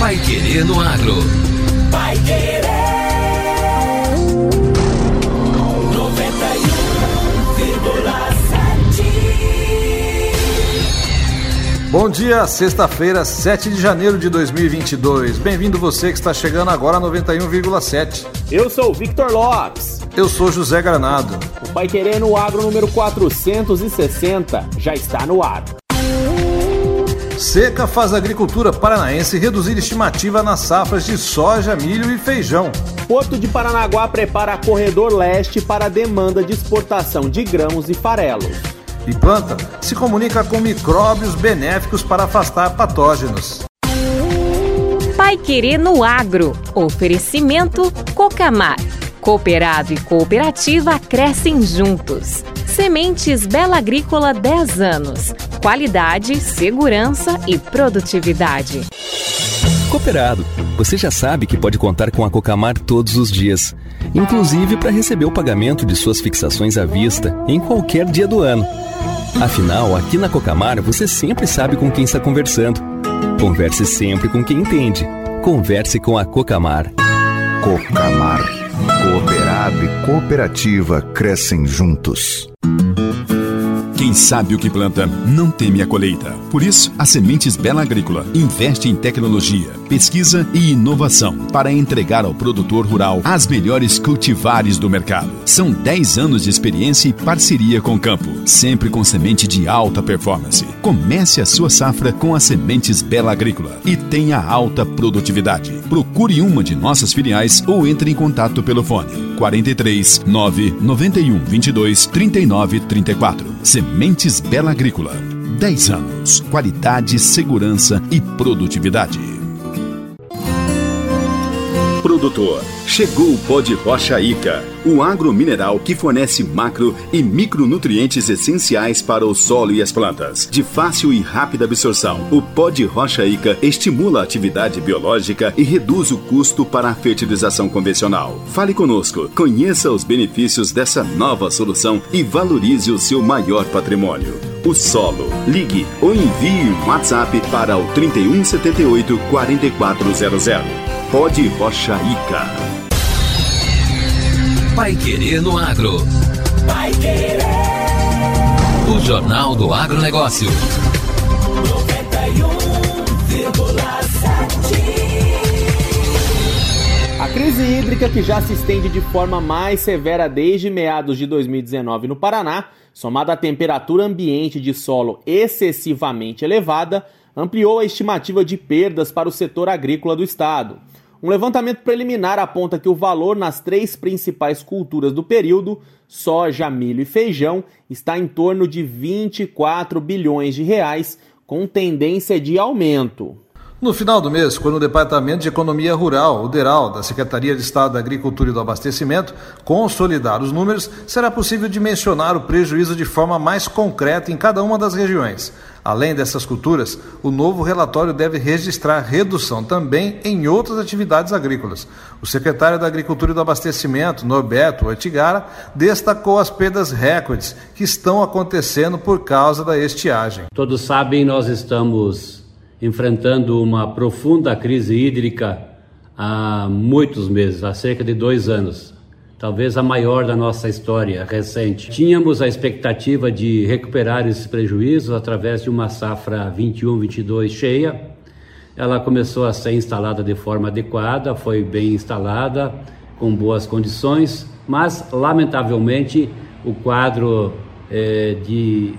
Pai Querer no Agro. Pai Querer. 91,7. Bom dia, sexta-feira, 7 de janeiro de 2022. Bem-vindo você que está chegando agora a 91,7. Eu sou o Victor Lopes. Eu sou José Granado. O Pai Querer no Agro número 460 já está no ar. Seca faz a agricultura paranaense reduzir estimativa nas safras de soja, milho e feijão. Porto de Paranaguá prepara corredor leste para a demanda de exportação de grãos e farelos. E planta se comunica com micróbios benéficos para afastar patógenos. Pai Querer no Agro. Oferecimento Cocamar. Cooperado e cooperativa crescem juntos. Sementes Bela Agrícola 10 anos. Qualidade, segurança e produtividade. Cooperado. Você já sabe que pode contar com a Cocamar todos os dias, inclusive para receber o pagamento de suas fixações à vista em qualquer dia do ano. Afinal, aqui na Cocamar você sempre sabe com quem está conversando. Converse sempre com quem entende. Converse com a Cocamar. Cocamar. Cooperado e cooperativa crescem juntos. Quem sabe o que planta não teme a colheita. Por isso, a Sementes Bela Agrícola investe em tecnologia, pesquisa e inovação para entregar ao produtor rural as melhores cultivares do mercado. São 10 anos de experiência e parceria com o campo, sempre com semente de alta performance. Comece a sua safra com as Sementes Bela Agrícola e tenha alta produtividade. Procure uma de nossas filiais ou entre em contato pelo fone 43 9 91 22 39 34. Sementes Bela Agrícola. 10 anos. Qualidade, segurança e produtividade. Produtor, chegou o pó de rocha Ica, o agro mineral que fornece macro e micronutrientes essenciais para o solo e as plantas, de fácil e rápida absorção. O pó de rocha Ica estimula a atividade biológica e reduz o custo para a fertilização convencional. Fale conosco, conheça os benefícios dessa nova solução e valorize o seu maior patrimônio. O solo. Ligue ou envie um WhatsApp para o 3178 4400. Pode Rocha Ica. Pai Querer no Agro. Pai Querer. O Jornal do Agronegócio. 91,7. A crise hídrica, que já se estende de forma mais severa desde meados de 2019 no Paraná, somada à temperatura ambiente de solo excessivamente elevada, ampliou a estimativa de perdas para o setor agrícola do estado. Um levantamento preliminar aponta que o valor nas três principais culturas do período, soja, milho e feijão, está em torno de 24 bilhões de reais, com tendência de aumento. No final do mês, quando o Departamento de Economia Rural, o DERAL, da Secretaria de Estado da Agricultura e do Abastecimento, consolidar os números, será possível dimensionar o prejuízo de forma mais concreta em cada uma das regiões. Além dessas culturas, o novo relatório deve registrar redução também em outras atividades agrícolas. O secretário da Agricultura e do Abastecimento, Norberto Ortigara, destacou as perdas recordes que estão acontecendo por causa da estiagem. Todos sabem, nós estamos enfrentando uma profunda crise hídrica há muitos meses, há cerca de dois anos, talvez a maior da nossa história recente. Tínhamos a expectativa de recuperar esses prejuízos através de uma safra 21-22 cheia. Ela começou a ser instalada de forma adequada, foi bem instalada, com boas condições, mas lamentavelmente o quadro eh, de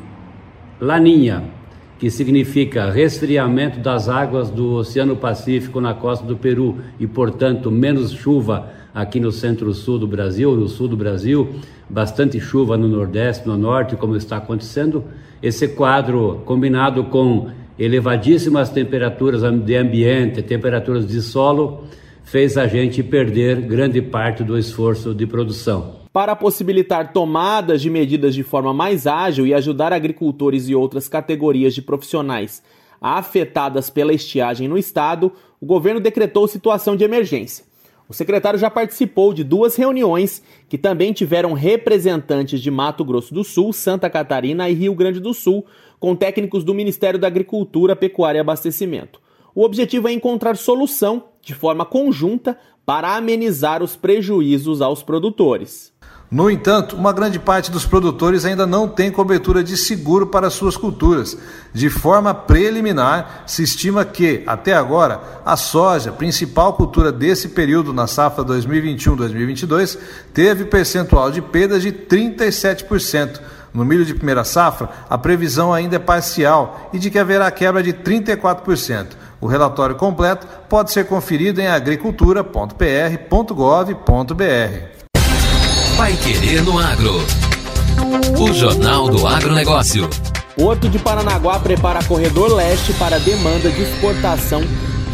laninha que significa resfriamento das águas do Oceano Pacífico na costa do Peru e, portanto, menos chuva aqui no centro-sul do Brasil, no sul do Brasil, bastante chuva no nordeste, no norte, como está acontecendo. Esse quadro, combinado com elevadíssimas temperaturas de ambiente, temperaturas de solo, fez a gente perder grande parte do esforço de produção para possibilitar tomadas de medidas de forma mais ágil e ajudar agricultores e outras categorias de profissionais afetadas pela estiagem no estado, o governo decretou situação de emergência. O secretário já participou de duas reuniões que também tiveram representantes de Mato Grosso do Sul, Santa Catarina e Rio Grande do Sul, com técnicos do Ministério da Agricultura, Pecuária e Abastecimento. O objetivo é encontrar solução de forma conjunta para amenizar os prejuízos aos produtores. No entanto, uma grande parte dos produtores ainda não tem cobertura de seguro para suas culturas. De forma preliminar, se estima que, até agora, a soja, principal cultura desse período na safra 2021-2022, teve percentual de perdas de 37%. No milho de primeira safra, a previsão ainda é parcial e de que haverá quebra de 34%. O relatório completo pode ser conferido em agricultura.pr.gov.br. Vai Querer no Agro. O Jornal do Agronegócio. Porto de Paranaguá prepara corredor leste para demanda de exportação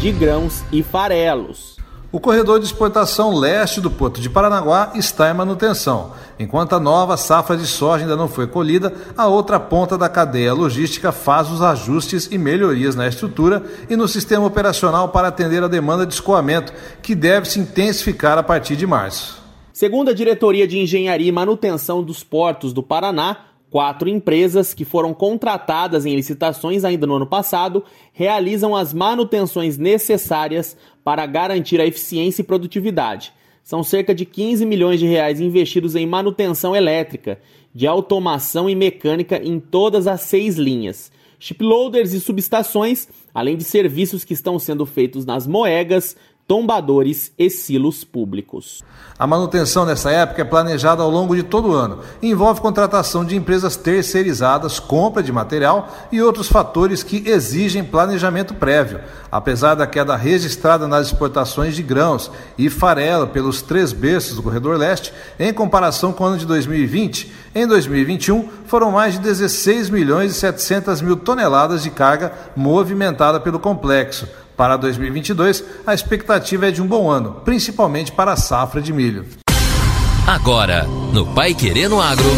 de grãos e farelos. O corredor de exportação leste do Porto de Paranaguá está em manutenção. Enquanto a nova safra de soja ainda não foi colhida, a outra ponta da cadeia logística faz os ajustes e melhorias na estrutura e no sistema operacional para atender a demanda de escoamento, que deve se intensificar a partir de março. Segundo a Diretoria de Engenharia e Manutenção dos Portos do Paraná, quatro empresas que foram contratadas em licitações ainda no ano passado realizam as manutenções necessárias para garantir a eficiência e produtividade. São cerca de 15 milhões de reais investidos em manutenção elétrica, de automação e mecânica em todas as seis linhas, shiploaders e subestações, além de serviços que estão sendo feitos nas moegas, tombadores e silos públicos. A manutenção nessa época é planejada ao longo de todo o ano. Envolve contratação de empresas terceirizadas, compra de material e outros fatores que exigem planejamento prévio. Apesar da queda registrada nas exportações de grãos e farelo pelos três berços do Corredor Leste, em comparação com o ano de 2020, em 2021 foram mais de 16 milhões e 700 mil toneladas de carga movimentada pelo complexo. Para 2022, a expectativa é de um bom ano, principalmente para a safra de milho. Agora, no Pai Querendo Agro.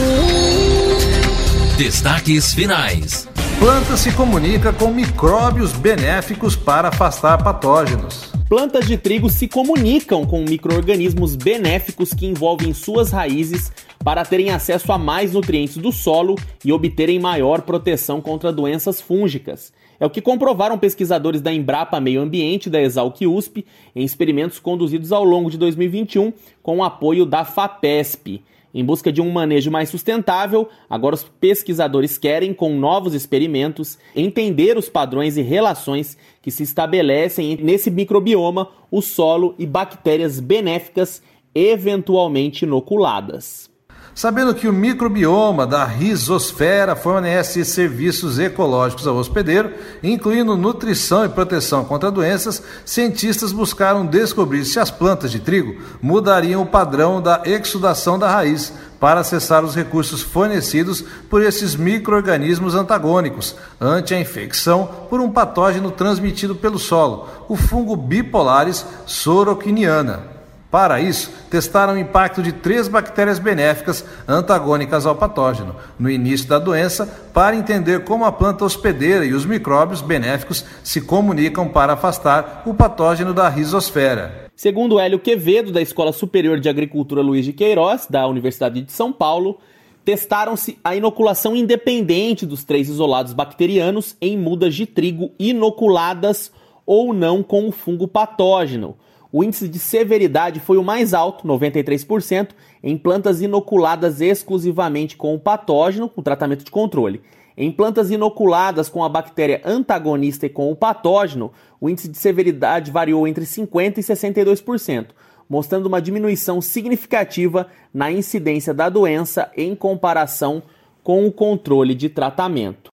Destaques finais. Planta se comunica com micróbios benéficos para afastar patógenos. Plantas de trigo se comunicam com micro-organismos benéficos que envolvem suas raízes para terem acesso a mais nutrientes do solo e obterem maior proteção contra doenças fúngicas. É o que comprovaram pesquisadores da Embrapa Meio Ambiente da Exalc USP em experimentos conduzidos ao longo de 2021 com o apoio da FAPESP. Em busca de um manejo mais sustentável, agora os pesquisadores querem, com novos experimentos, entender os padrões e relações que se estabelecem nesse microbioma, o solo e bactérias benéficas eventualmente inoculadas. Sabendo que o microbioma da risosfera fornece serviços ecológicos ao hospedeiro, incluindo nutrição e proteção contra doenças, cientistas buscaram descobrir se as plantas de trigo mudariam o padrão da exudação da raiz para acessar os recursos fornecidos por esses microorganismos antagônicos ante a infecção por um patógeno transmitido pelo solo, o fungo bipolaris soroquiniana. Para isso, testaram o impacto de três bactérias benéficas antagônicas ao patógeno no início da doença para entender como a planta hospedeira e os micróbios benéficos se comunicam para afastar o patógeno da risosfera. Segundo Hélio Quevedo, da Escola Superior de Agricultura Luiz de Queiroz, da Universidade de São Paulo, testaram-se a inoculação independente dos três isolados bacterianos em mudas de trigo inoculadas ou não com o fungo patógeno o índice de severidade foi o mais alto, 93%, em plantas inoculadas exclusivamente com o patógeno, com tratamento de controle. Em plantas inoculadas com a bactéria antagonista e com o patógeno, o índice de severidade variou entre 50% e 62%, mostrando uma diminuição significativa na incidência da doença em comparação com o controle de tratamento.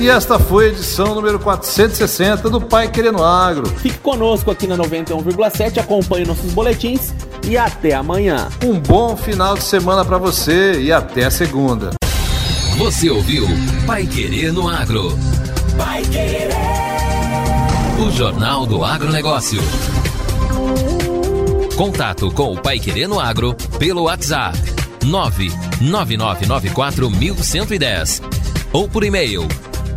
E esta foi a edição número 460 do Pai Querendo Agro. Fique conosco aqui na 91,7, acompanhe nossos boletins e até amanhã. Um bom final de semana para você e até segunda. Você ouviu Pai Querer no Agro. Pai Querer. O Jornal do Agronegócio. Contato com o Pai Querer no Agro pelo WhatsApp 999941110 ou por e-mail